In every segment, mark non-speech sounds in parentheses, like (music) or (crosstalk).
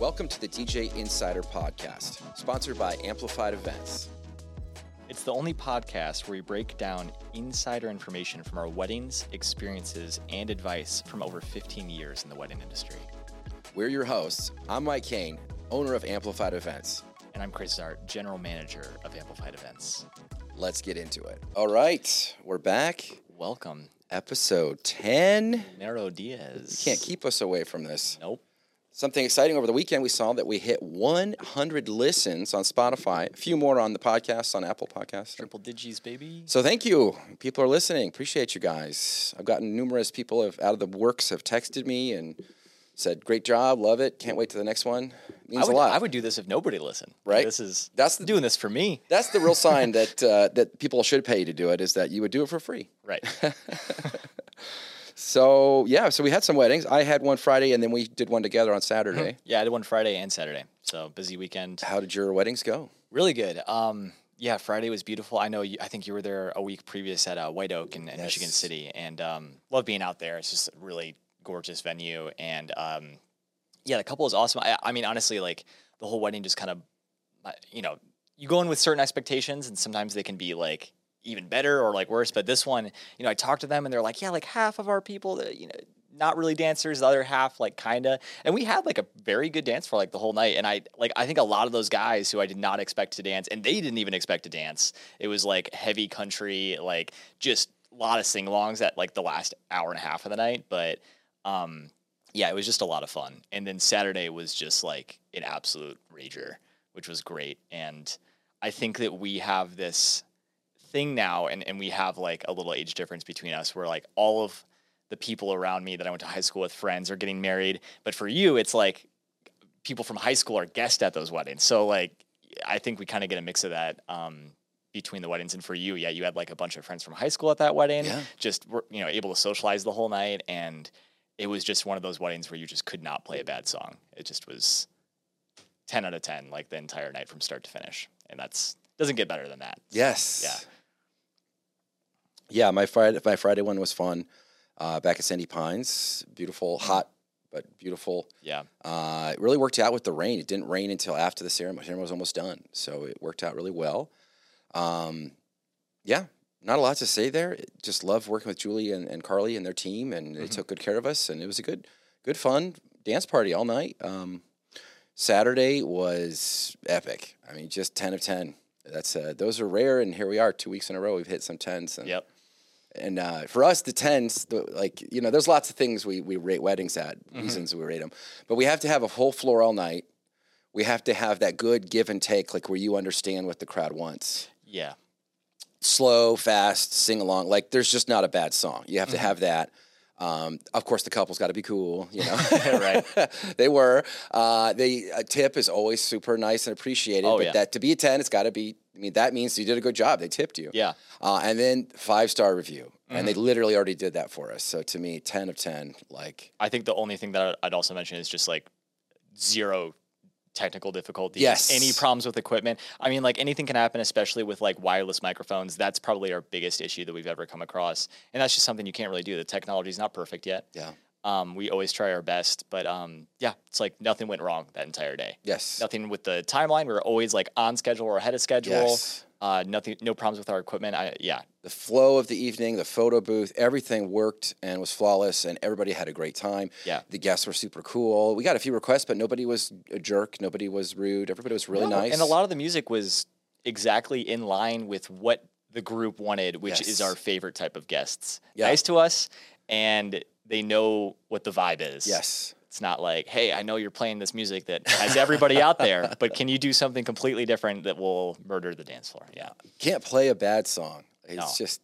Welcome to the DJ Insider Podcast, sponsored by Amplified Events. It's the only podcast where we break down insider information from our weddings, experiences, and advice from over 15 years in the wedding industry. We're your hosts. I'm Mike Kane, owner of Amplified Events. And I'm Chris Zart, general manager of Amplified Events. Let's get into it. All right, we're back. Welcome, Episode 10. Nero Diaz. You can't keep us away from this. Nope. Something exciting over the weekend, we saw that we hit 100 listens on Spotify, a few more on the podcast, on Apple Podcasts. Triple digis, baby. So thank you. People are listening. Appreciate you guys. I've gotten numerous people have, out of the works have texted me and said, "Great job, love it, can't wait to the next one." Means I would, a lot. I would do this if nobody listened. Right? This is That's the- doing this for me. That's the real sign (laughs) that uh, that people should pay you to do it. Is that you would do it for free. Right. (laughs) So yeah, so we had some weddings. I had one Friday, and then we did one together on Saturday. yeah, I did one Friday and Saturday. So busy weekend. How did your weddings go? Really good. Um, yeah, Friday was beautiful. I know. You, I think you were there a week previous at uh, White Oak in, in Michigan City, and um, love being out there. It's just a really gorgeous venue, and um, yeah, the couple is awesome. I, I mean, honestly, like the whole wedding just kind of, uh, you know, you go in with certain expectations, and sometimes they can be like even better or like worse. But this one, you know, I talked to them, and they're like, yeah, like half of our people, you know. Not really dancers, the other half like kinda, and we had like a very good dance for like the whole night. And I like I think a lot of those guys who I did not expect to dance, and they didn't even expect to dance. It was like heavy country, like just a lot of sing-alongs at like the last hour and a half of the night. But um, yeah, it was just a lot of fun. And then Saturday was just like an absolute rager, which was great. And I think that we have this thing now, and, and we have like a little age difference between us where like all of the people around me that I went to high school with, friends, are getting married. But for you, it's like people from high school are guests at those weddings. So like I think we kind of get a mix of that. Um, between the weddings and for you, yeah, you had like a bunch of friends from high school at that wedding. Yeah. Just you know able to socialize the whole night, and it was just one of those weddings where you just could not play a bad song. It just was ten out of ten, like the entire night from start to finish, and that's doesn't get better than that. Yes. Yeah. Yeah, my Friday my Friday one was fun. Uh, back at Sandy Pines, beautiful, hot but beautiful. Yeah, Uh, it really worked out with the rain. It didn't rain until after the ceremony. ceremony was almost done, so it worked out really well. Um, yeah, not a lot to say there. It- Just love working with Julie and, and Carly and their team, and they took good care of us, and it was a good, good fun dance party all night. Um, Saturday was epic. I mean, just ten of ten. That's uh, those are rare, and here we are, two weeks in a row. We've hit some tens. And, yep, and uh, for us, the tens, the, like you know, there's lots of things we we rate weddings at, reasons we rate them, but we have to have a whole floor all night. We have to have that good give and take, like where you understand what the crowd wants. yeah, Slow, fast, sing along. Like there's just not a bad song. You have to have that. Um, of course, the couple's got to be cool. You know, (laughs) Right. (laughs) they were. Uh, the uh, tip is always super nice and appreciated. Oh, but yeah. that to be a ten, it's got to be. I mean, that means you did a good job. They tipped you. yeah. Uh, and then five star review. And Mm-hmm. they literally already did that for us. So to me, 10 of 10. Like, I think the only thing that I'd also mention is just like zero technical difficulties. Yes. Any problems with equipment. I mean, like anything can happen, especially with like wireless microphones. That's probably our biggest issue that we've ever come across. And that's just something you can't really do. The technology is not perfect yet. yeah. Um, we always try our best, but um, yeah, it's like nothing went wrong that entire day. Yes. Nothing with the timeline. We were always like on schedule or ahead of schedule. Yes. Uh, nothing, no problems with our equipment. I, yeah, The flow of the evening, the photo booth, everything worked and was flawless, and everybody had a great time. Yeah. The guests were super cool. We got a few requests, but nobody was a jerk. Nobody was rude. Everybody was really No, nice. And a lot of the music was exactly in line with what the group wanted, which Yes. is our favorite type of guests. Yeah. Nice to us, and they know what the vibe is. Yes. It's not like, hey, I know you're playing this music that has everybody out there, (laughs) but can you do something completely different that will murder the dance floor? Yeah. Can't play a bad song. It's No. just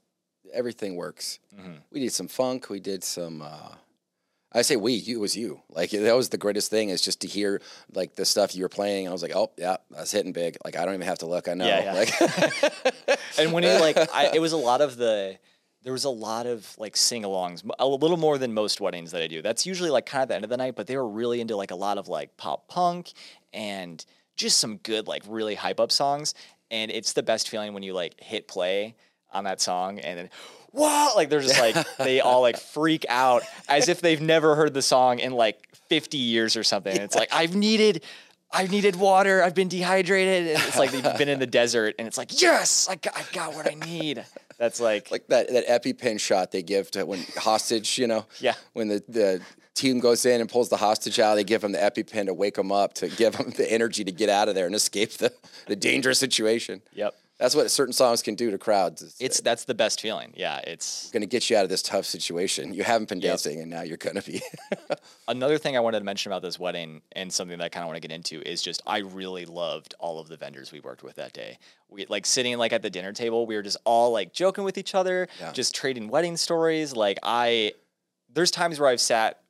everything works. Mhm. We did some funk. We did some. Uh, I say we. You it was you. Like that was the greatest thing is just to hear like the stuff you were playing. I was like, oh yeah, that's hitting big. Like I don't even have to look. I know. Yeah, yeah. Like (laughs) and when it like I, it was a lot of the there was a lot of like sing-alongs a little more than most weddings that i do that's usually like kind of the end of the night but they were really into like a lot of like pop punk and just some good like really hype up songs and it's the best feeling when you like hit play on that song and then "What?" Like they're just like (laughs) they all like freak out as if they've never heard the song in like 50 years or something. And it's like I've needed. I've needed water. I've been dehydrated, and it's like they've been in the desert, and it's like, yes, I got, I got what I need. That's like, like that that EpiPen shot they give to when hostage, you know, Yeah. when the the team goes in and pulls the hostage out, they give him the EpiPen to wake him up to give him the energy to get out of there and escape the the dangerous situation. yep. That's what certain songs can do to crowds. It's, that's the best feeling. Yeah, it's going to get you out of this tough situation. You haven't been Yep. dancing, and now you're going to be. (laughs) another thing I wanted to mention about this wedding and something that I kind of want to get into is just I really loved all of the vendors we worked with that day. We like sitting like at the dinner table, we were just all like joking with each other, Yeah. just trading wedding stories. Like I there's times where I've sat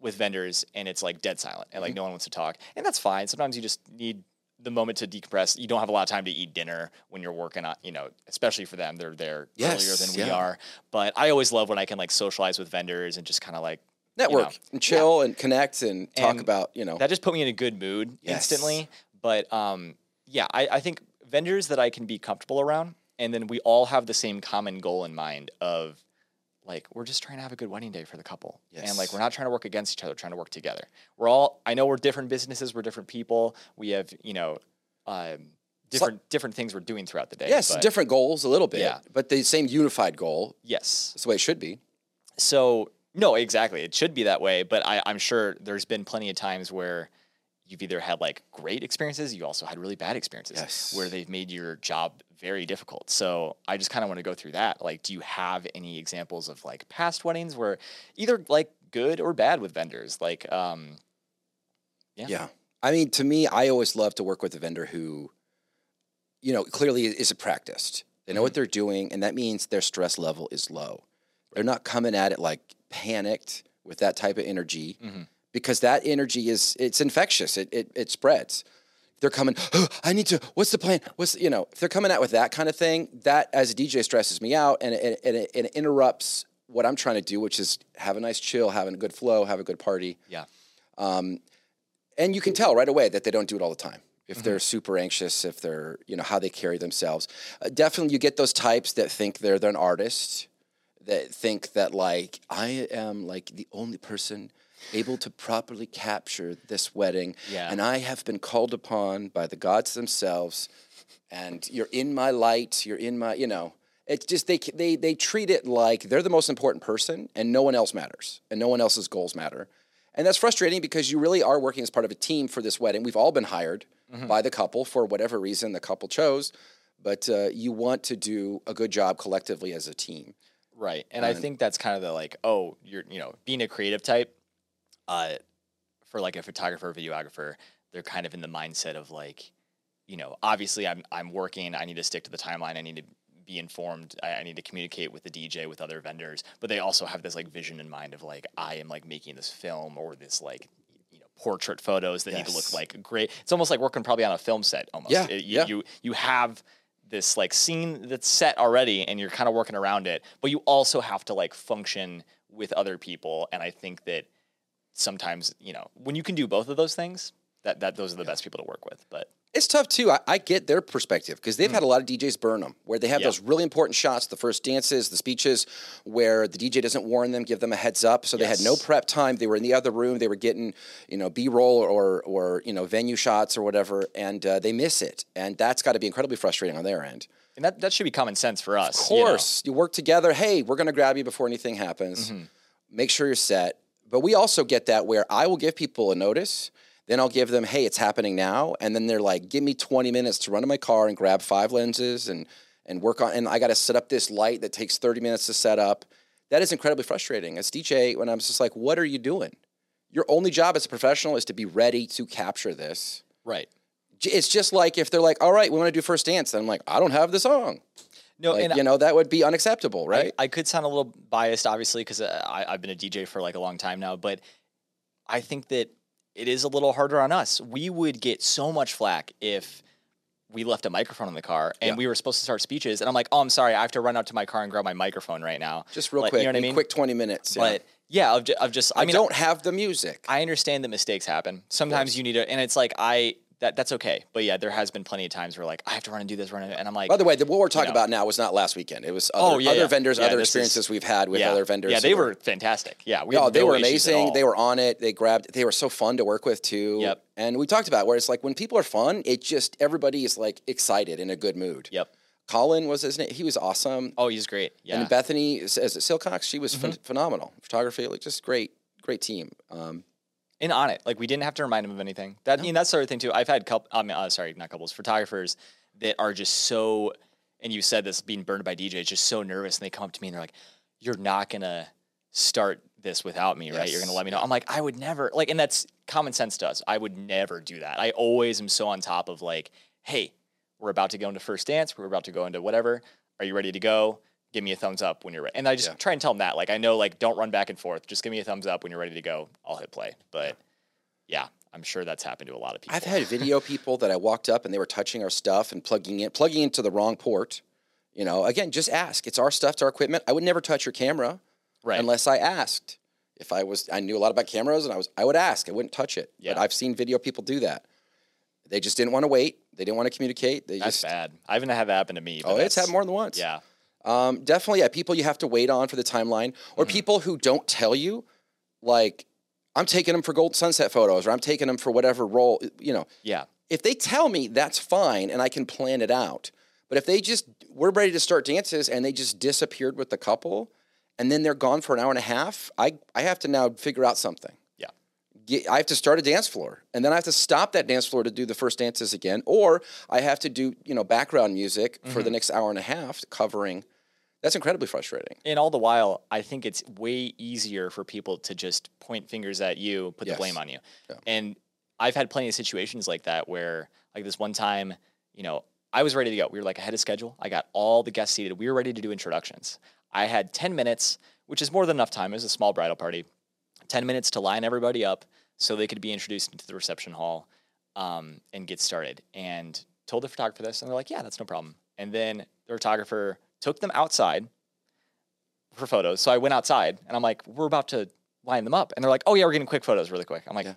with vendors and it's like dead silent and like Mm-hmm. no one wants to talk. And that's fine. Sometimes you just need the moment to decompress. You don't have a lot of time to eat dinner when you're working on, you know, especially for them. They're there earlier Yes, than we are. But I always love when I can like socialize with vendors and just kind of like you know, network and chill and connect and talk And about you know that just put me in a good mood Yes. instantly. But um, yeah, I, I think vendors that I can be comfortable around, and then we all have the same common goal in mind of like we're just trying to have a good wedding day for the couple, and like we're not trying to work against each other, trying to work together. We're all I know we're different businesses, we're different people, we have you know um, different different things we're doing throughout the day. yes but different goals a little bit Yeah. but the same unified goal Yes, that's the way it should be So no, exactly. It should be that way, but I, I'm sure there's been plenty of times where you've either had like great experiences, you also had really bad experiences Yes. where they've made your job very difficult. So I just kind of want to go through that. Like, do you have any examples of like past weddings where either like good or bad with vendors? Like, um, Yeah. Yeah. I mean, to me, I always love to work with a vendor who, you know, clearly is a practiced. They know what they're doing, and that means their stress level is low. They're not coming at it like panicked with that type of energy Mhm. Because that energy is it's infectious. It it, it spreads. They're coming, oh, I need to. What's the plan? What's you know? If they're coming out with that kind of thing, that as a DJ stresses me out, and it, and it, and it interrupts what I'm trying to do, which is have a nice chill, having a good flow, have a good party. yeah, Um, and you can tell right away that they don't do it all the time. If Mm-hmm. they're super anxious, if they're you know how they carry themselves, uh, definitely you get those types that think they're they're an artist, that think that like I am like the only person able to properly capture this wedding, Yeah. and I have been called upon by the gods themselves, and you're in my light, you're in my you know. It's just they they they treat it like they're the most important person, and no one else matters, and no one else's goals matter. And that's frustrating because you really are working as part of a team for this wedding. We've all been hired by the couple for whatever reason the couple chose, but uh, you want to do a good job collectively as a team. right. And I think that's kind of the like, oh, you're you know being a creative type, uh, for like a photographer, or videographer, they're kind of in the mindset of like, you know, obviously I'm I'm working. I need to stick to the timeline. I need to be informed. I, I need to communicate with the DJ, with other vendors. But they also have this like vision in mind of like I am like making this film or this like you know portrait photos that need to look like great. It's almost like working probably on a film set almost. Yeah, It- you, yeah. you you have this like scene that's set already and you're kind of working around it, but you also have to like function with other people. And I think that sometimes, you know, when you can do both of those things, that, that those are the best people to work with. But It's tough too. I, I get their perspective because they've had a lot of DJs burn them, where they have Mm. Yeah. those really important shots, the first dances, the speeches, where the DJ doesn't warn them, give them a heads up. So they had no prep time. They were in the other room. They were getting, you know, B roll or or you know venue shots or whatever, and uh, they miss it, and that's got to be incredibly frustrating on their end. and that, that should be common sense for us. Of you know? course, you, work together. Hey, we're going to grab you before anything happens. Mm-hmm. Make sure you're set. But we also get that where I will give people a notice. Then I'll give them, hey, it's happening now. And then they're like, give me 20 minutes to run to my car and grab five lenses and and work on. And I got to set up this light that takes 30 minutes to set up. That is incredibly frustrating. As DJ, when I'm just like, what are you doing? Your only job as a professional is to be ready to capture this. Right. It's just like if they're like, all right, we want to do first dance. Then I'm like, I don't have the song. No, Like, and you know, that would be unacceptable, right? I, I could sound a little biased, obviously, because uh, I've been a DJ for like a long time now, but I think that it is a little harder on us. We would get so much flack if we left a microphone in the car and Yeah. we were supposed to start speeches, and I'm like, oh, I'm sorry, I have to run out to my car and grab my microphone right now. Just real Like, quick, you know what I mean? quick 20 minutes. yeah. But yeah, of, ju- of just, I, I, mean, don't have the music. I understand that mistakes happen. Sometimes you need to, and it's like I that that's okay. But yeah, there has been plenty of times where like I have to run and do this, run and, and I'm like, By the way, the, what we're talking know. about now was not last weekend. It was other, Oh, yeah, other yeah. vendors, Yeah, other this is- experiences we've had with other vendors. Yeah, they were fantastic. Yeah, we Oh, had they no were amazing. They were on it. They grabbed. They were so fun to work with too. Yep. And we talked about where it's like when people are fun, it just everybody is like excited in a good mood. Yep. Colin was his name. He was awesome. Oh, he's great. Yeah. Mm-hmm. And Bethany as Silcox, she was phen- phenomenal. Photography, like just great, great team. Um, and on it. Like we didn't have to remind him of anything. That I mean, that's the other thing too. I've had couple. I mean, uh, sorry, not couples, photographers that are just so. And you said this being burned by DJs, just so nervous, and they come up to me and they're like, "You're not gonna start this without me, right? You're gonna let me know." I'm like, I would never like, and that's common sense to us. I would never do that. I always am so on top of like, "Hey, we're about to go into first dance. We're about to go into whatever. Are you ready to go?" Give me a thumbs up when you're ready. And I just Yeah. try and tell them that. Like, I know, like, don't run back and forth. Just give me a thumbs up when you're ready to go. I'll hit play. But yeah, I'm sure that's happened to a lot of people. I've had video (laughs) people that I walked up and they were touching our stuff and plugging in, plugging into the wrong port. You know, again, just ask. It's our stuff, it's our equipment. I would never touch your camera right. unless I asked. If I was, I knew a lot about cameras, and I was, I would ask. I wouldn't touch it. Yeah. But I've seen video people do that. They just didn't want to wait. They didn't want to communicate. They that's just, bad. I haven't had that happen to me. But oh, it's happened more than once. Yeah. Um, definitely, yeah. People you have to wait on for the timeline, or Mm-hmm. people who don't tell you, like, I'm taking them for gold sunset photos, or I'm taking them for whatever role. You know, Yeah. if they tell me, that's fine, and I can plan it out. But if they just we're ready to start dances and they just disappeared with the couple, and then they're gone for an hour and a half, I I have to now figure out something. Yeah. I have to start a dance floor, and then I have to stop that dance floor to do the first dances again, or I have to do you know background music for Mm-hmm. the next hour and a half covering. That's incredibly frustrating. And all the while, I think it's way easier for people to just point fingers at you, put Yes. the blame on you. Yeah. And I've had plenty of situations like that where, like this one time, you know, I was ready to go. We were like ahead of schedule. I got all the guests seated. We were ready to do introductions. I had 10 minutes, which is more than enough time. It was a small bridal party. 10 minutes to line everybody up so they could be introduced into the reception hall um, and get started. And told the photographer this, and they're like, yeah, that's no problem. And then the photographer took them outside for photos. So I went outside and I'm like, we're about to line them up. And they're like, oh, yeah, we're getting quick photos really quick. I'm like, Yeah.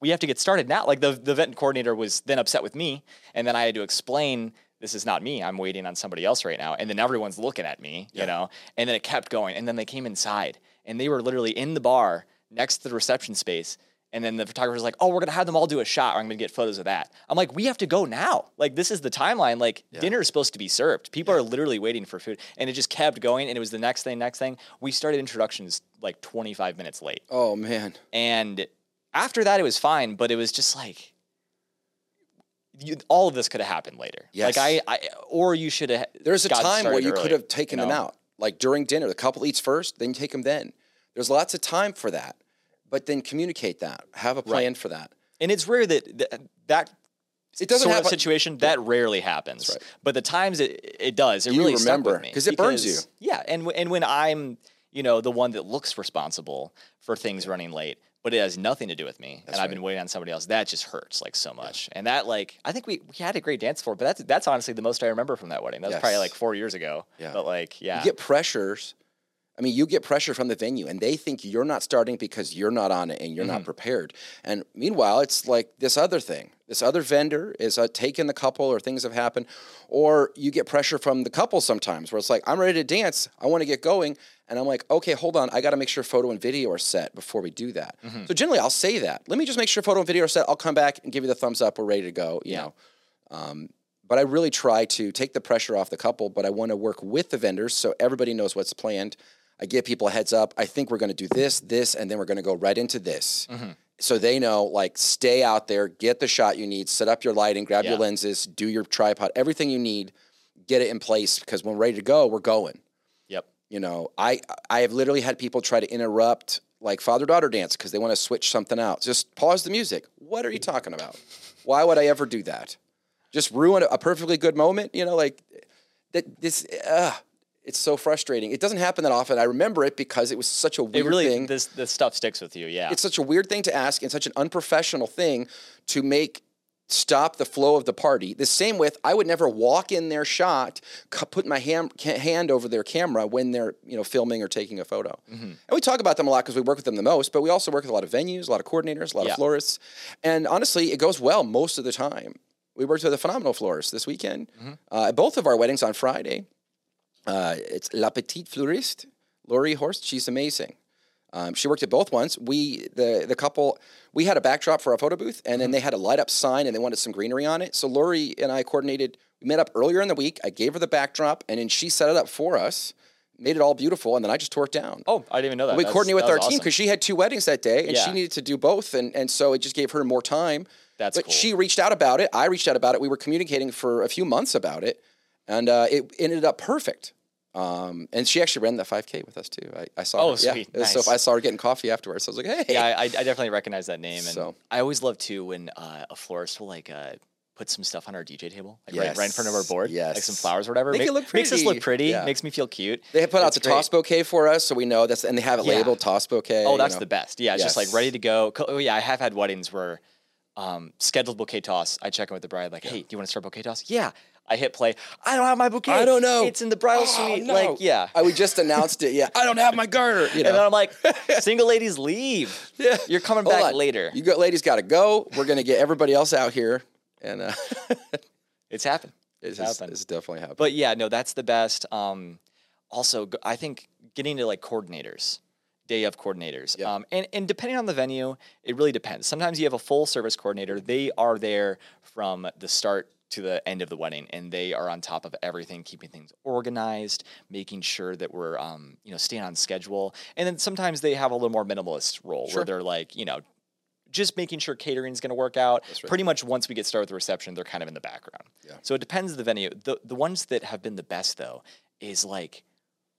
we have to get started now. Like the, the event coordinator was then upset with me. And then I had to explain this is not me. I'm waiting on somebody else right now. And then everyone's looking at me, you know? And then it kept going. And then they came inside and they were literally in the bar next to the reception space. And then the photographer was like, oh, we're going to have them all do a shot or I'm going to get photos of that. I'm like, we have to go now. Like, this is the timeline. Like, dinner is supposed to be served. People are literally waiting for food. And it just kept going. And it was the next thing, next thing. We started introductions like 25 minutes late. Oh man, And after that, it was fine, but it was just like you, all of this could have happened later. Yes. Like I, I or you should have. there's a time where you early, could have taken you them out, like during dinner. The couple eats first, then you take them then. There's lots of time for that, but then communicate that. Have a plan for that. And it's rare that that, that It doesn't sort happen. of situation that rarely happens. right. But the times it it does, it You really stuck remember, with me 'cause it burns you. Yeah, and and when I'm you know the one that looks responsible for things running late, but it has nothing to do with me, and I've been waiting on somebody else. That just hurts like so much. And that like I think we, we had a great dance floor, but that's that's honestly the most I remember from that wedding. That was probably like four years ago. Yeah. But like yeah, You get pressures. I mean, you get pressure from the venue, and they think you're not starting because you're not on it and you're Mm-hmm. not prepared. And meanwhile, it's like this other thing. This other vendor is uh, taking the couple, or things have happened, or you get pressure from the couple sometimes, where it's like, I'm ready to dance, I want to get going, and I'm like, okay, hold on, I got to make sure photo and video are set before we do that. Mm-hmm. So generally, I'll say that. Let me just make sure photo and video are set. I'll come back and give you the thumbs up. We're ready to go. You Yeah. know. Um, but I really try to take the pressure off the couple, but I want to work with the vendors so everybody knows what's planned. I give people a heads up. I think we're going to do this, this, and then we're going to go right into this. Mm-hmm. So they know, like, stay out there, get the shot you need, set up your lighting, grab your lenses, do your tripod, everything you need, get it in place because when we're ready to go, we're going. Yep. You know, I I have literally had people try to interrupt like father daughter dance because they want to switch something out. Just pause the music. What are you talking about? Why would I ever do that? Just ruin a, a perfectly good moment. You know, like that. This. Uh, it's so frustrating. It doesn't happen that often. I remember it because it was such a It weird really thing. this this stuff sticks with you. Yeah. It's such a weird thing to ask and such an unprofessional thing to make stop the flow of the party. The same with I would never walk in their shot, put my ham, hand over their camera when they're you know filming or taking a photo. Mm-hmm. And we talk about them a lot because we work with them the most, but we also work with a lot of venues, a lot of coordinators, a lot Yeah. of florists, and honestly, it goes well most of the time. We worked with a phenomenal florist this weekend. Mm-hmm. Uh, at both of our weddings on Friday. Uh, it's La Petite Fleuriste, Lori Horst. She's amazing. Um, she worked at both ones. We the the couple we had a backdrop for our photo booth, and then they had a light up sign, and they wanted some greenery on it. So Lori and I coordinated. We met up earlier in the week. I gave her the backdrop, and then she set it up for us, made it all beautiful, and then I just tore it down. Oh, I didn't even know that. we That's- coordinated with that our was team awesome. because she had two weddings that day, and she Yeah. needed to do both, and and so it just gave her more time. That's but cool. she reached out about it. I reached out about it. We were communicating for a few months about it, and uh, it ended up perfect. Um, and she actually ran that 5K with us too. I, I saw. Oh, her. Sweet. It was So Nice. I saw her getting coffee afterwards. I was like, hey. Yeah, I, I definitely recognize that name, and So- I always love too when uh, a florist will like uh, put some stuff on our DJ table, like right, right in front of our Yes, board, like some flowers or whatever. Make it look Makes us look pretty. pretty. Yeah. Makes me feel cute. They have put out It's the great. toss bouquet for us, so we know that's, and they have it Yeah. labeled toss bouquet. Oh, you that's know. the best. Yeah, it's just like ready to go. Oh yeah, I have had weddings where um, scheduled bouquet toss. I check in with the bride, like, hey, do you want to start bouquet toss? Yeah. I hit play. I don't have my bouquet. I don't know. It's in the bridal Oh, suite. no. Like, yeah. I, we just announced it. Yeah. (laughs) I don't have my garter. You (laughs) know. And then I'm like, (laughs) single ladies leave. Yeah. You're coming Hold back on. later. You got ladies got to go. We're gonna get everybody else out here, and uh, It's happened. it's, It's happened. it's definitely happening. But yeah, no, that's the best. Um, also, I think getting to like coordinators, day of coordinators, Yeah. um, and and depending on the venue, it really depends. Sometimes you have a full service coordinator; they are there from the start to the end of the wedding, and they are on top of everything, keeping things organized, making sure that we're um, you know staying on schedule. And then sometimes they have a little more minimalist role Sure. where they're like, you know. Just making sure catering is going to work out. right. Pretty much once we get started with the reception, they're kind of in the background. Yeah. So it depends the venue. The the ones that have been the best though is like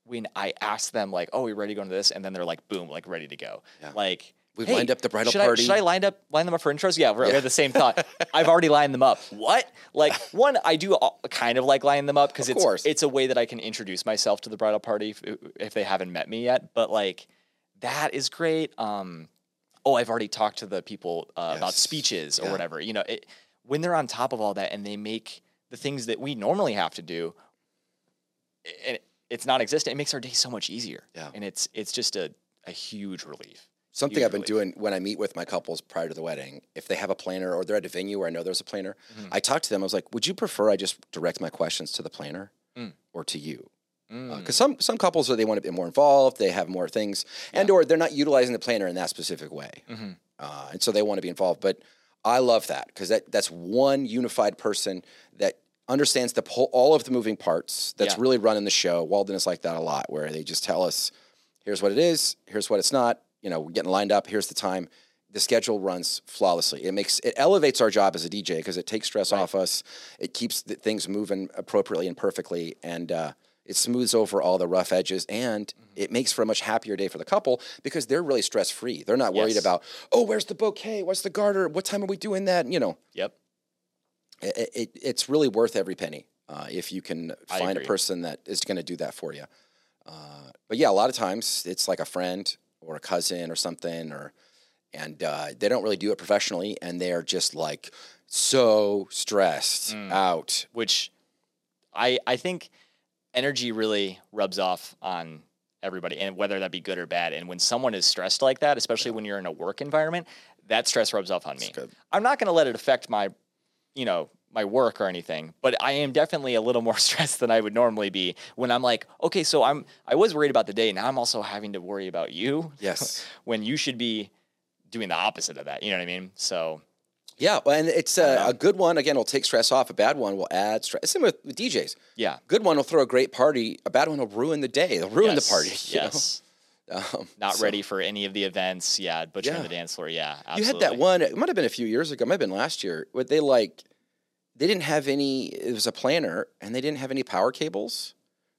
when I ask them like, "Oh, we ready to go into this?" and then they're like, "Boom, like ready to go." Yeah. Like We've "Hey, lined up the bridal should I, party." should I line up line them up for intros? Yeah, we had the same thought. (laughs) I've already lined them up. What? Like one, I do all- kind of like lining them up because it's course. it's a way that I can introduce myself to the bridal party if, if they haven't met me yet. But like that is great. Um, oh, I've already talked to the people uh, about Yes. speeches or Yeah. whatever. You know, it, when they're on top of all that and they make the things that we normally have to do, and it's not existent, it makes our day so much easier. Yeah. and it's it's just a, a huge relief. Something Huge I've been doing when I meet with my couples prior to the wedding, if they have a planner or they're at a venue where I know there's a planner, Mm-hmm. I talk to them. I was like, "Would you prefer I just direct my questions to the planner Mm. or to you?" Mm. Because some some couples are they want to be more involved, they have more things, and or they're not utilizing the planner in that specific way, Mm-hmm. uh, and so they want to be involved. But I love that because that that's one unified person that understands the whole, all of the moving parts. That's Yeah. really running the show. Walden is like that a lot, where they just tell us, "Here's what it is. Here's what it's not." You know, we're getting lined up. Here's the time. The schedule runs flawlessly. It makes it elevates our job as a DJ because it takes stress off us. It keeps the things moving appropriately and perfectly, and uh, it smooths over all the rough edges. And Mm-hmm. it makes for a much happier day for the couple because they're really stress free. They're not worried Yes. about oh, where's the bouquet? What's the garter? What time are we doing that? You know, Yep. it, it, it's really worth every penny uh, if you can find a person that is going to do that for you. Uh, but yeah, a lot of times it's like a friend or a cousin or something, or and uh, they don't really do it professionally, and they are just like so stressed Mm. out. which I I think energy really rubs off on everybody, and whether that be good or bad. And when someone is stressed like that, especially when you're in a work environment, that stress rubs off on me. good. I'm not going to let it affect my, you know, my work or anything, but I am definitely a little more (laughs) stressed than I would normally be when I'm like, okay, so I'm I was worried about the day, now I'm also having to worry about you. Yes. (laughs) when you should be doing the opposite of that. You know what I mean? So Yeah, well, and it's a, a good one. Again, will take stress off. A bad one will add stress. Same with, with DJs. yeah. Good one will throw a great party. A bad one will ruin the day. They'll ruin Yes, the party. (laughs) you know? Yes. Um, not so- ready for any of the events. Yeah, butchering Yeah. the dance floor. Yeah, You had that one. It might have been a few years ago. It might have been last year. But they like, they didn't have any. It was a planner, and they didn't have any power cables,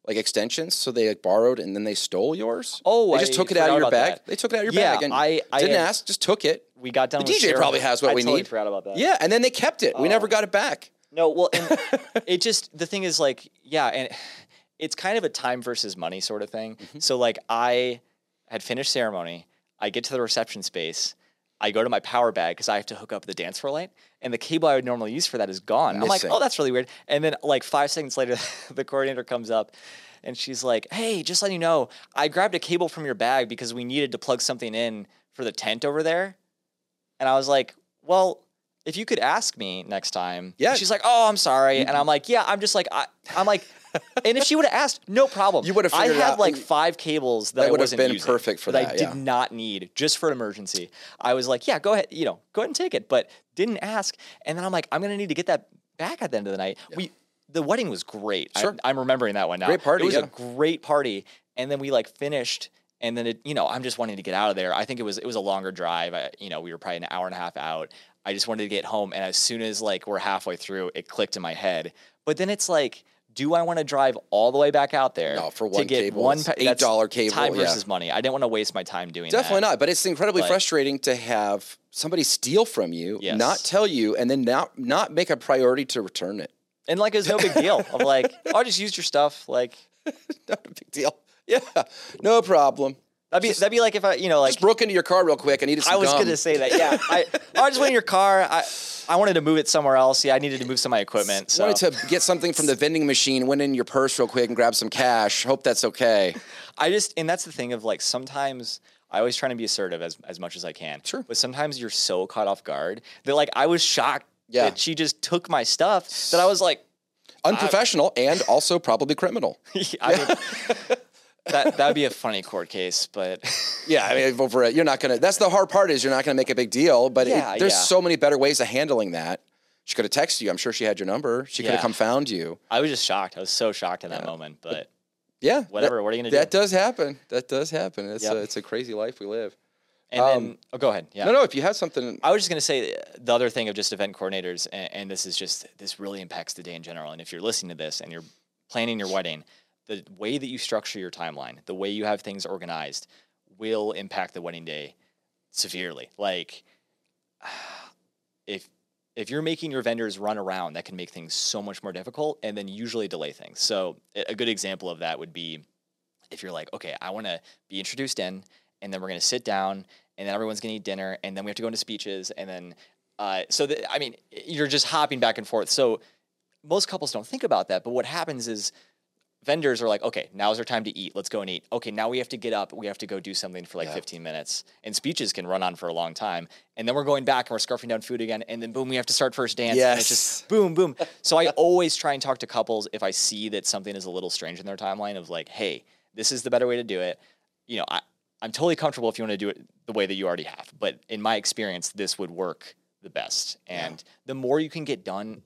like extensions. So they like borrowed, and then they stole yours. Oh, they just I took it out of your bag. that. They took it out of your Yeah, bag, and I- I didn't had- ask. Just took it. We got done. The DJ Sarah. probably has what I we totally need. Forgot about that. Yeah, and then they kept it. We never Oh. got it back. No, well, and (laughs) it just the thing is like, yeah, and (sighs) it's kind of a time versus money sort of thing. Mm-hmm. So like, I had finished ceremony. I get to the reception space. I go to my power bag because I have to hook up the dance floor light, and the cable I would normally use for that is gone. I'm like, oh, that's really weird. And then like five seconds later, (laughs) the coordinator comes up. And she's like, "Hey, just letting you know, I grabbed a cable from your bag because we needed to plug something in for the tent over there." And I was like, "Well, if you could ask me next time." Yeah. She's like, "Oh, I'm sorry." And I'm like, "Yeah, I'm just like I, I'm like." And if she would have asked, no problem. You would have I had out. like five cables that, That would have been using, perfect for that. I that, did yeah. not need just for an emergency. I was like, yeah, go ahead, you know, go ahead and take it, but didn't ask. And then I'm like, I'm gonna need to get that back at the end of the night. We the wedding was great. I- Sure. I'm remembering that one now. Great party, It was yeah. a great party, and then we like finished. And then it, you know, I'm just wanting to get out of there. I think it was it was a longer drive. I, you know, we were probably an hour and a half out. I just wanted to get home, and as soon as like we're halfway through, it clicked in my head. But then it's like, do I want to drive all the way back out there No, for one to get cable, one pa- $8 cable, time yeah. versus money? I didn't want to waste my time doing that. Definitely that. not. But it's incredibly But- frustrating to have somebody steal from you, Yes. not tell you, and then not not make a priority to return it. And like, it's no big deal. Of like, oh, I just used your stuff. Like, (laughs) Not a big deal. Yeah, no problem. That'd be that'd be like if I, you know, like Just broke into your car real quick. I needed some I was gum. gonna say that. Yeah, I, (laughs) I just went in your car. I I wanted to move it somewhere else. Yeah, I needed to move some of my equipment. So Wanted to get something from the vending machine. Went in your purse real quick and grabbed some cash. Hope that's okay. (laughs) I just and that's the thing of like sometimes I always try to be assertive as as much as I can. Sure. But sometimes you're so caught off guard that like I was shocked Yeah. that she just took my stuff that I was like, Unprofessional and also probably criminal. (laughs) I mean, that that'd be a funny court case, but (laughs) Yeah, I mean, over it, you're not gonna. That's the hard part is you're not gonna make a big deal. But it- Yeah, there's yeah. so many better ways of handling that. She could have texted you. I'm sure she had your number. She could have come found you. I was just shocked. I was so shocked in that moment. But Yeah, Whatever, that- what are you gonna do? That does happen. That does happen. It's Yep. a, it's a crazy life we live. and Um, then oh, go ahead. Yeah. No, no. If you have something, I was just going to say the other thing of just event coordinators, and, and this is just this really impacts the day in general. And if you're listening to this and you're planning your wedding, the way that you structure your timeline, the way you have things organized, will impact the wedding day severely. Like (sighs) if if you're making your vendors run around, that can make things so much more difficult, and then usually delay things. So a good example of that would be if you're like, okay, I want to be introduced in, and then we're going to sit down, and then everyone's going to eat dinner, and then we have to go into speeches, and then, uh, so that, I mean, you're just hopping back and forth. So most couples don't think about that, but what happens is vendors are like, okay, now's our time to eat. Let's go and eat. Okay, now we have to get up. We have to go do something for like 15 minutes. And speeches can run on for a long time. And then we're going back and we're scarfing down food again. And then boom, we have to start first dance. Yes. And it's just boom, boom. (laughs) So I always try and talk to couples if I see that something is a little strange in their timeline of like, hey, this is the better way to do it. You know, I, I'm totally comfortable if you want to do it the way that you already have. But in my experience, this would work the best. And the more you can get done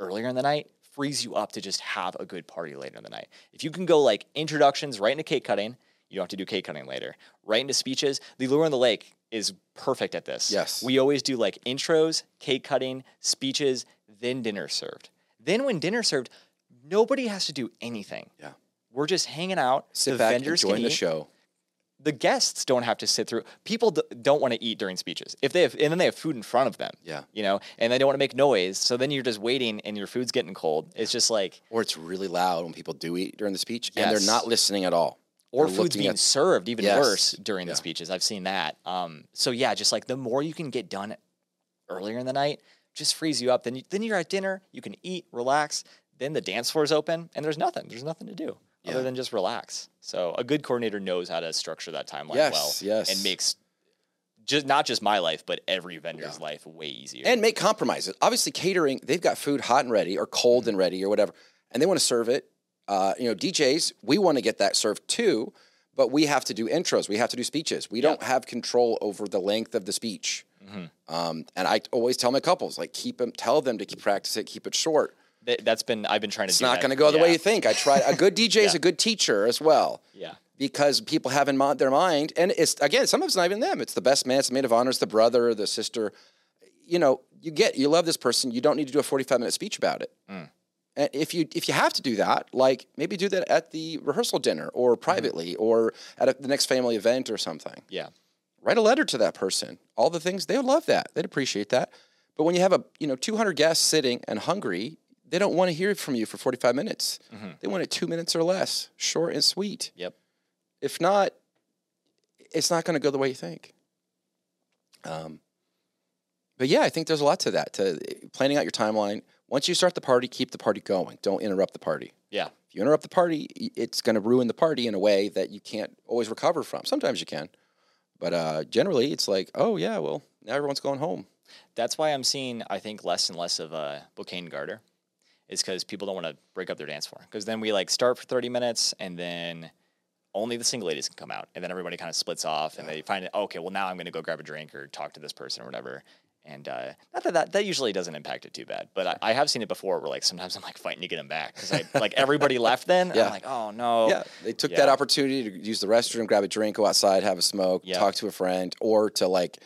earlier in the night frees you up to just have a good party later in the night. If you can go like introductions right into cake cutting, you don't have to do cake cutting later. Right into speeches. The Lure on the Lake is perfect at this. Yes. We always do like intros, cake cutting, speeches, then dinner served. Then when dinner served, nobody has to do anything. Yeah. We're just hanging out. sit the back, vendors enjoy can the show. The guests don't have to sit through. People d- don't want to eat during speeches. If they have, and then they have food in front of them. Yeah. You know, and they don't want to make noise. So then you're just waiting, and your food's getting cold. It's just like, Or it's really loud when people do eat during the speech, and they're not listening at all. or They're food's being at- served even Yes. worse during Yeah. the speeches. I've seen that. Um, so yeah, just like the more you can get done earlier in the night, just frees you up. Then you, then you're at dinner, you can eat, relax. Then the dance floor's open, and there's nothing. There's nothing to do Yeah. other than just relax. So a good coordinator knows how to structure that timeline Yes, well, yes. and makes just not just my life, but every vendor's life way easier. and make compromises. Obviously, catering, they've got food hot and ready or Mm-hmm. cold and ready or whatever, and they want to serve it. Uh, you know, DJs, we want to get that served too, but we have to do intros. We have to do speeches. We don't have control over the length of the speech. Mm-hmm. Um, and I always tell my couples, like, keep them, tell them to keep practice it, keep it short. Th- that's been I've been trying to. Do. It's not going to go the way you think. I tried. A good (laughs) DJ is a good teacher as well. Yeah. because people have in mind, their mind, and it's again, sometimes it's not even them. It's the best man, it's the maid of honor, it's the brother, the sister. You know, you get, you love this person. You don't need to do a forty-five minute speech about it. Mm. And if you if you have to do that, like maybe do that at the rehearsal dinner or Mm-hmm. privately or at a, the next family event or something. Yeah. Write a letter to that person. All the things they would love that. They'd appreciate that. But when you have a you know two hundred guests sitting and hungry, they don't want to hear it from you for forty-five minutes. Mm-hmm. They want it two minutes or less, short and sweet. Yep. If not, it's not going to go the way you think. Um, but yeah, I think there's a lot to that. To planning out your timeline. Once you start the party, keep the party going. Don't interrupt the party. Yeah. If you interrupt the party, it's going to ruin the party in a way that you can't always recover from. Sometimes you can, but uh, generally, it's like, oh yeah, well now everyone's going home. That's why I'm seeing, I think, less and less of a bouquet and garter. Is because people don't want to break up their dance floor. Because then we like start for 30 minutes and then only the single ladies can come out. And then everybody kind of splits off and they find it, okay, well, now I'm going to go grab a drink or talk to this person or whatever. And uh, not that, that that usually doesn't impact it too bad, but I, I have seen it before where like sometimes I'm like fighting to get them back because I like everybody (laughs) left then. and Yeah. I'm like, oh no. Yeah, they took that opportunity to use the restroom, grab a drink, go outside, have a smoke, Yeah. talk to a friend, or to like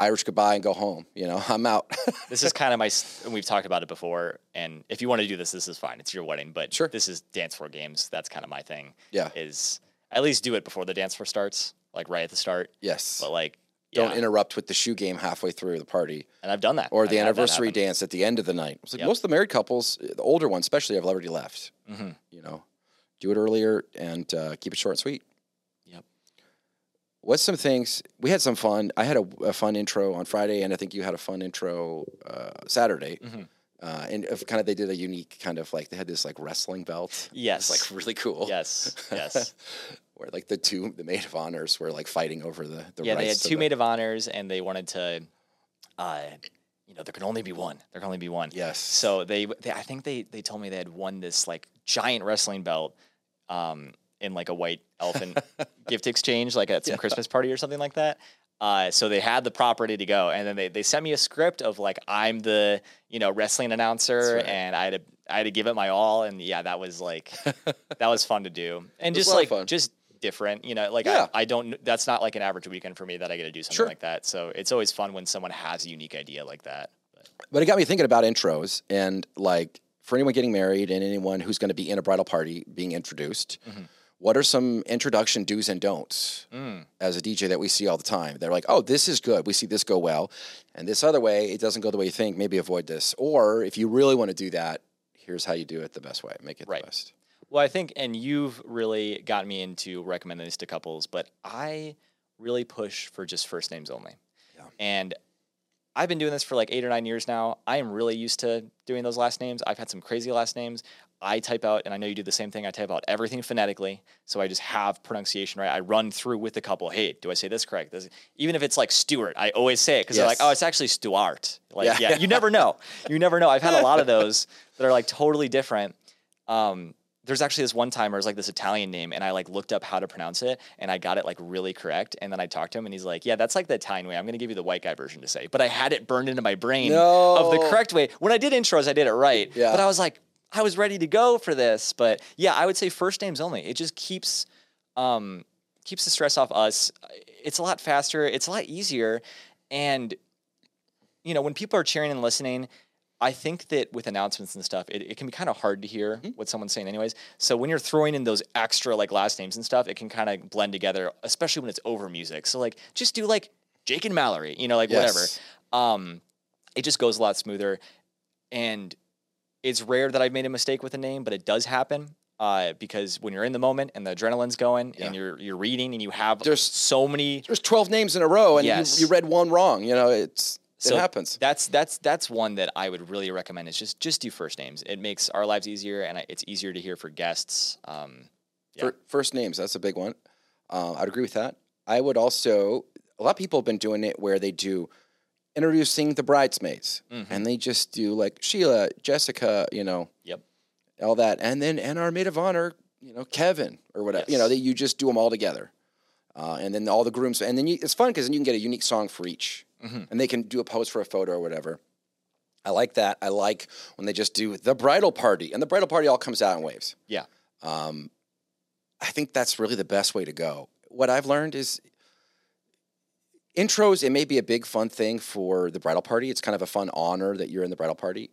Irish goodbye and go home. You know, (laughs) I'm out. (laughs) This is kind of my. and We've talked about it before, and if you want to do this, this is fine. It's your wedding, but Sure. this is dance floor games. That's kind of my thing. Yeah. is at least do it before the dance floor starts, like right at the start. yes. But like, Don't yeah. interrupt with the shoe game halfway through the party And I've done that. or I've the anniversary dance at the end of the night. It's like Yep. most of the married couples, the older ones especially, have already left. Mhm. You know, do it earlier and uh, keep it short and sweet. What's some things we had some fun? I had a, a fun intro on Friday, and I think you had a fun intro uh, Saturday. Mhm. Uh, and if kind of they did a unique kind of like they had this like wrestling belt. Yes. It's like really cool. Yes. Yes. (laughs) Where like the two the maid of honors were like fighting over the the yeah, they had two the- maid of honors, and they wanted to, uh, you know, there can only be one. There can only be one. Yes. So they, they I think they they told me they had won this like giant wrestling belt, um, in like a white elephant (laughs) gift exchange, like at some Christmas party or something like that. Uh, so they had the property to go, and then they, they sent me a script of like I'm the you know wrestling announcer, right. and I had to I had to give it my all, and yeah, that was like (laughs) that was fun to do, and just a lot of like just different, you know, like Yeah. I, I don't that's not like an average weekend for me that I get to do something Sure. like that. So it's always fun when someone has a unique idea like that. But But it got me thinking about intros and like for anyone getting married and anyone who's going to be in a bridal party being introduced, Mm-hmm. What are some introduction do's and don'ts Mm. as a DJ that we see all the time? They're like, oh, this is good. We see this go well. And this other way, it doesn't go the way you think. Maybe avoid this. Or if you really want to do that, here's how you do it the best way. Make it Right. the best. Well, I think, and you've really got me into recommending this to couples, but I really push for just first names only. Yeah. And I've been doing this for like eight or nine years now. I am really used to doing those last names. I've had some crazy last names. I type out, and I know you do the same thing. I type out everything phonetically, so I just have pronunciation right. I run through with the couple. Hey, do I say this correct? Does, even if it's like Stuart, I always say it because they're like, "Oh, it's actually Stuart." Like, Yeah. yeah, you never know. You never know. I've had a lot of those that are like totally different. Um, there's actually this one time where it's like this Italian name, and I like looked up how to pronounce it, and I got it like really correct. And then I talked to him, and he's like, "Yeah, that's like the Italian way. I'm gonna give you the white guy version to say." But I had it burned into my brain of the correct way. When I did intros, I did it right. Yeah. But I was like, I was ready to go for this. But yeah, I would say first names only. It just keeps um, keeps the stress off us. It's a lot faster. It's a lot easier, and you know when people are cheering and listening. I think that with announcements and stuff, it, it can be kind of hard to hear Mm-hmm. what someone's saying, anyways. So when you're throwing in those extra like last names and stuff, it can kind of blend together, especially when it's over music. So like, just do like Jake and Mallory, you know, like Yes. whatever. Um, it just goes a lot smoother, and it's rare that I've made a mistake with a name, but it does happen. Uh, because when you're in the moment and the adrenaline's going and you're you're reading and you have There's- so many There's 12 names in a row and Yes. you, you read one wrong. You know, it's, So it happens. That's that's that's one that I would really recommend. Is just just do first names. It makes our lives easier, and it's easier to hear for guests. Um, yeah. Fir- First names, that's a big one. Uh, I'd agree with that. I would also, a lot of people have been doing it where they do introducing the bridesmaids Mm-hmm. and they just do like Sheila, Jessica, you know, yep. all that. And then, and our maid of honor, you know, Kevin or whatever, you know, Yes. that you just do them all together. Uh, and then all the grooms, and then you, it's fun because then you can get a unique song for each, Mm-hmm. and they can do a pose for a photo or whatever. I like that. I like when they just do the bridal party, and the bridal party all comes out in waves. Yeah. Um, I think that's really the best way to go. What I've learned is intros, it may be a big fun thing for the bridal party. It's kind of a fun honor that you're in the bridal party.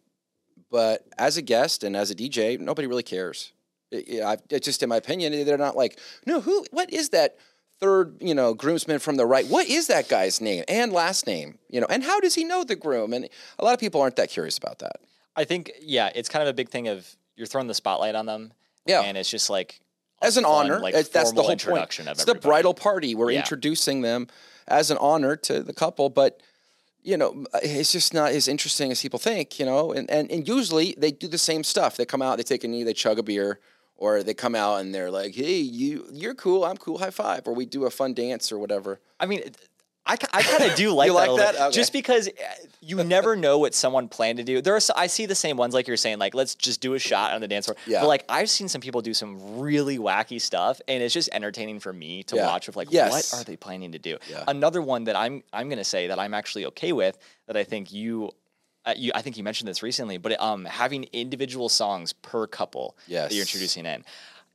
But as a guest and as a DJ, nobody really cares. It, it, I've, it's just in my opinion, they're not like, no, who, what is that third, you know, groomsman from the right? What is that guy's name and last name? You know, and how does he know the groom? And a lot of people aren't that curious about that. I think yeah, it's kind of a big thing of you're throwing the spotlight on them. Yeah. and it's just like as an fun, honor. like that's the whole introduction point. of It's the bridal party. We're Yeah. introducing them as an honor to the couple, but you know, uh, it's just not as interesting as people think, you know. And, and and usually they do the same stuff. They come out, they take a knee, they chug a beer, or they come out and they're like, "Hey, you you're cool, I'm cool, high five, or we do a fun dance or whatever. I mean, I, I kind of do like You that, like a that? bit. Okay. just because uh, you (laughs) never know what someone planned to do. There are I see the same ones like you're saying, like let's just do a shot on the dance floor. Yeah. But like I've seen some people do some really wacky stuff, and it's just entertaining for me to Yeah. watch. Of like, Yes. what are they planning to do? Yeah. Another one that I'm I'm gonna say that I'm actually okay with that I think you. Uh, you, I think you mentioned this recently, but um, having individual songs per couple that you're introducing in,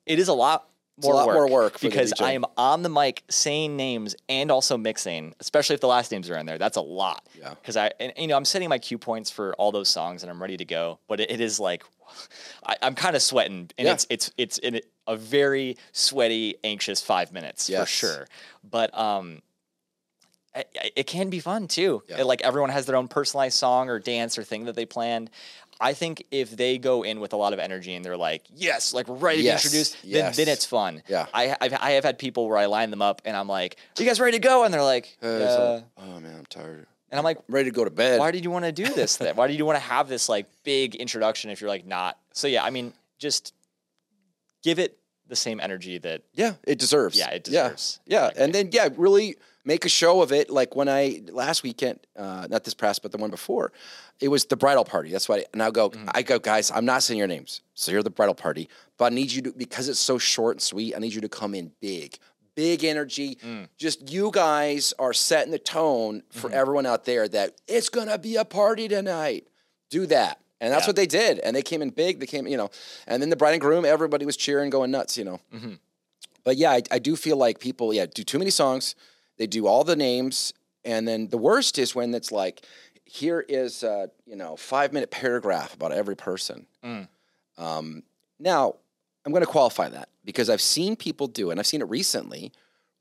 it is a lot a more lot work more work because. I am on the mic saying names and also mixing, especially if the last names are in there. That's a lot. Yeah. Because I, and, you know, I'm setting my cue points for all those songs and I'm ready to go. But it, it is like, (sighs) I, I'm kind of sweating, and Yeah. it's it's it's in a very sweaty, anxious five minutes for sure. But um, I- I- it can be fun too. Yeah. Like everyone has their own personalized song or dance or thing that they planned. I think if they go in with a lot of energy and they're like, "Yes, like we're ready to Yes, be introduced," then, yes. then it's fun. Yeah. I I've, I have had people where I line them up and I'm like, "Are you guys ready to go?" And they're like, Uh, "Yeah." oh man, I'm tired. and I'm like, I'm ready to go to bed. "Why did you want to do this? Then why did you want to have this like big introduction if you're like not?" So yeah, I mean, just give it the same energy that Yeah, it deserves. Yeah, it deserves. Yeah, Exactly. and then yeah, really make a show of it. Like when I last weekend, uh, not this past, but the one before, it was the bridal party. That's why. And I go, Mm-hmm. I go, guys, I'm not saying your names, so you're the bridal party, but I need you to because it's so short and sweet. I need you to come in big, big energy. Mm. Just you guys are setting the tone for Mm-hmm. everyone out there that it's gonna be a party tonight. Do that. And that's Yeah. what they did. And they came in big. They came, you know, and then the bride and groom, everybody was cheering, going nuts, you know. Mm-hmm. But yeah, I, I do feel like people, yeah, do too many songs. They do all the names, and then the worst is when it's like, here is a you know five minute paragraph about every person. Mm. Um, now, I'm going to qualify that because I've seen people do and I've seen it recently,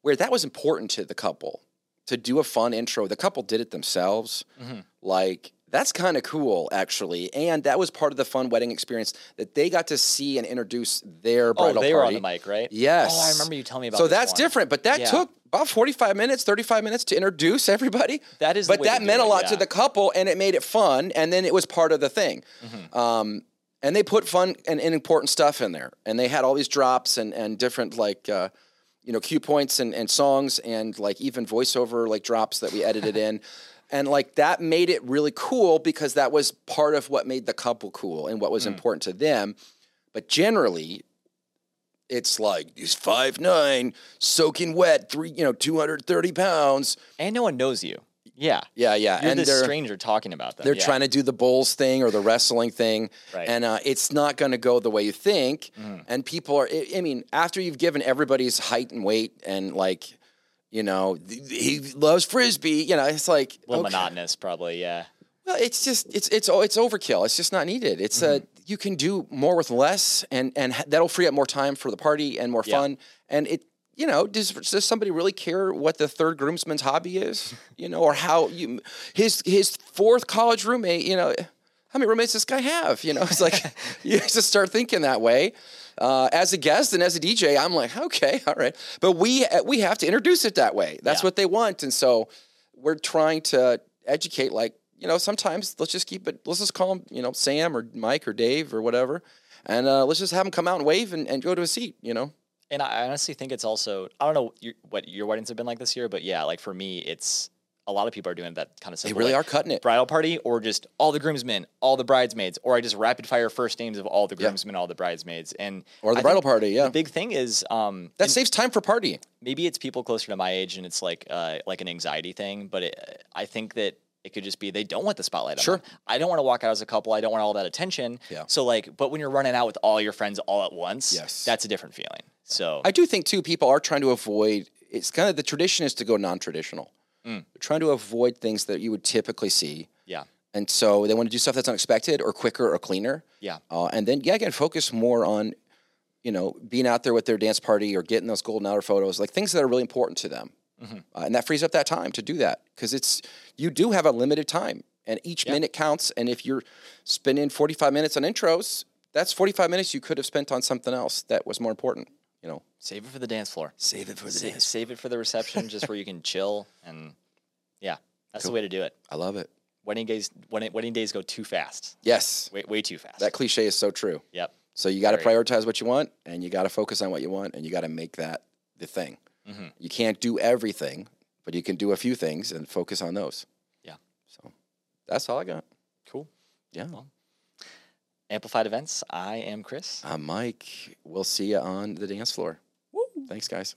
where that was important to the couple to do a fun intro. The couple did it themselves, Mhm. like. That's kind of cool, actually, and that was part of the fun wedding experience that they got to see and introduce their bridal oh bridal they were on the mic, right? Yes. Oh, I remember you telling me about. That. So this that's one. different, but that Yeah. took about 45 minutes, 35 minutes to introduce everybody. That is the but way that do meant a lot yeah. to the couple and it made it fun and then it was part of the thing. Mm-hmm. Um, and they put fun and, and important stuff in there. And they had all these drops and, and different like, uh, you know, cue points and, and songs and like even voiceover like drops that we edited (laughs) in. And like that made it really cool because that was part of what made the couple cool and what was Mm. important to them. But generally, it's like he's five nine, soaking wet, three, you know, two hundred thirty pounds. and no one knows you. Yeah, Yeah, yeah, you're and this stranger talking about them. they're yeah. trying to do the bulls thing or the wrestling thing, Right. and uh, it's not going to go the way you think. Mhm. And people are, I mean, after you've given everybody's height and weight, and like, you know, th- he loves frisbee. You know, it's like a little okay. monotonous, probably. Yeah. Well, it's just it's it's it's overkill. It's just not needed. It's uh Mm-hmm. you can do more with less, and and that'll free up more time for the party and more Yeah. fun. And it you know does does somebody really care what the third groomsman's hobby is? (laughs) You know, or how you his his fourth college roommate? You know, how many roommates does this guy have? You know, it's like (laughs) you just start thinking that way. Uh, as a guest and as a DJ, I'm like, okay, (laughs) all right, but we we have to introduce it that way. That's Yeah. what they want, and so we're trying to educate. Like, you know, sometimes let's just keep it. Let's just call them, you know, Sam or Mike or Dave or whatever, and uh, let's just have them come out and wave and, and go to a seat. You know, And I honestly think it's also I don't know your, what your weddings have been like this year, but yeah, like for me, it's a lot of people are doing that kind of they really are cutting it. bridal party or just all the groomsmen, all the bridesmaids, or I just rapid fire first names of all the Yeah. groomsmen, all the bridesmaids, and Or the I bridal party, yeah. The big thing is um, That saves time for partying. maybe it's people closer to my age and it's like uh, like an anxiety thing, but it, I think that it could just be they don't want the spotlight. on Sure. them. I don't want to walk out as a couple. I don't want all that attention. Yeah. So like, but when you're running out with all your friends all at once, Yes. that's a different feeling. So I do think too. People are trying to avoid. It's kind of the tradition is to go non-traditional. Mm. They're trying to avoid things that you would typically see. yeah, And so they want to do stuff that's unexpected or quicker or cleaner. yeah, Uh, and then, yeah, again, focus more on, you know, being out there with their dance party or getting those golden hour photos, like things that are really important to them. Mhm. Uh, and that frees up that time to do that because it's, you do have a limited time and each Yeah. minute counts. And if you're spending 45 minutes on intros, that's 45 minutes you could have spent on something else that was more important, you know. save it for the dance floor. Save it for Sa- save it for the reception, just where you can chill and yeah. That's the way to do it. I love it. Wedding days, wedding, wedding days go too fast. Yes, Way, way too fast. that cliche is so true. yep. So you got to prioritize what you want, and you got to focus on what you want, and you got to make that the thing. hmm You can't do everything, but you can do a few things and focus on those. Yeah. So that's all I got. Cool. Yeah. Well, Amplified Events. I am Chris. I'm Mike. We'll see you on the dance floor. Thanks, guys.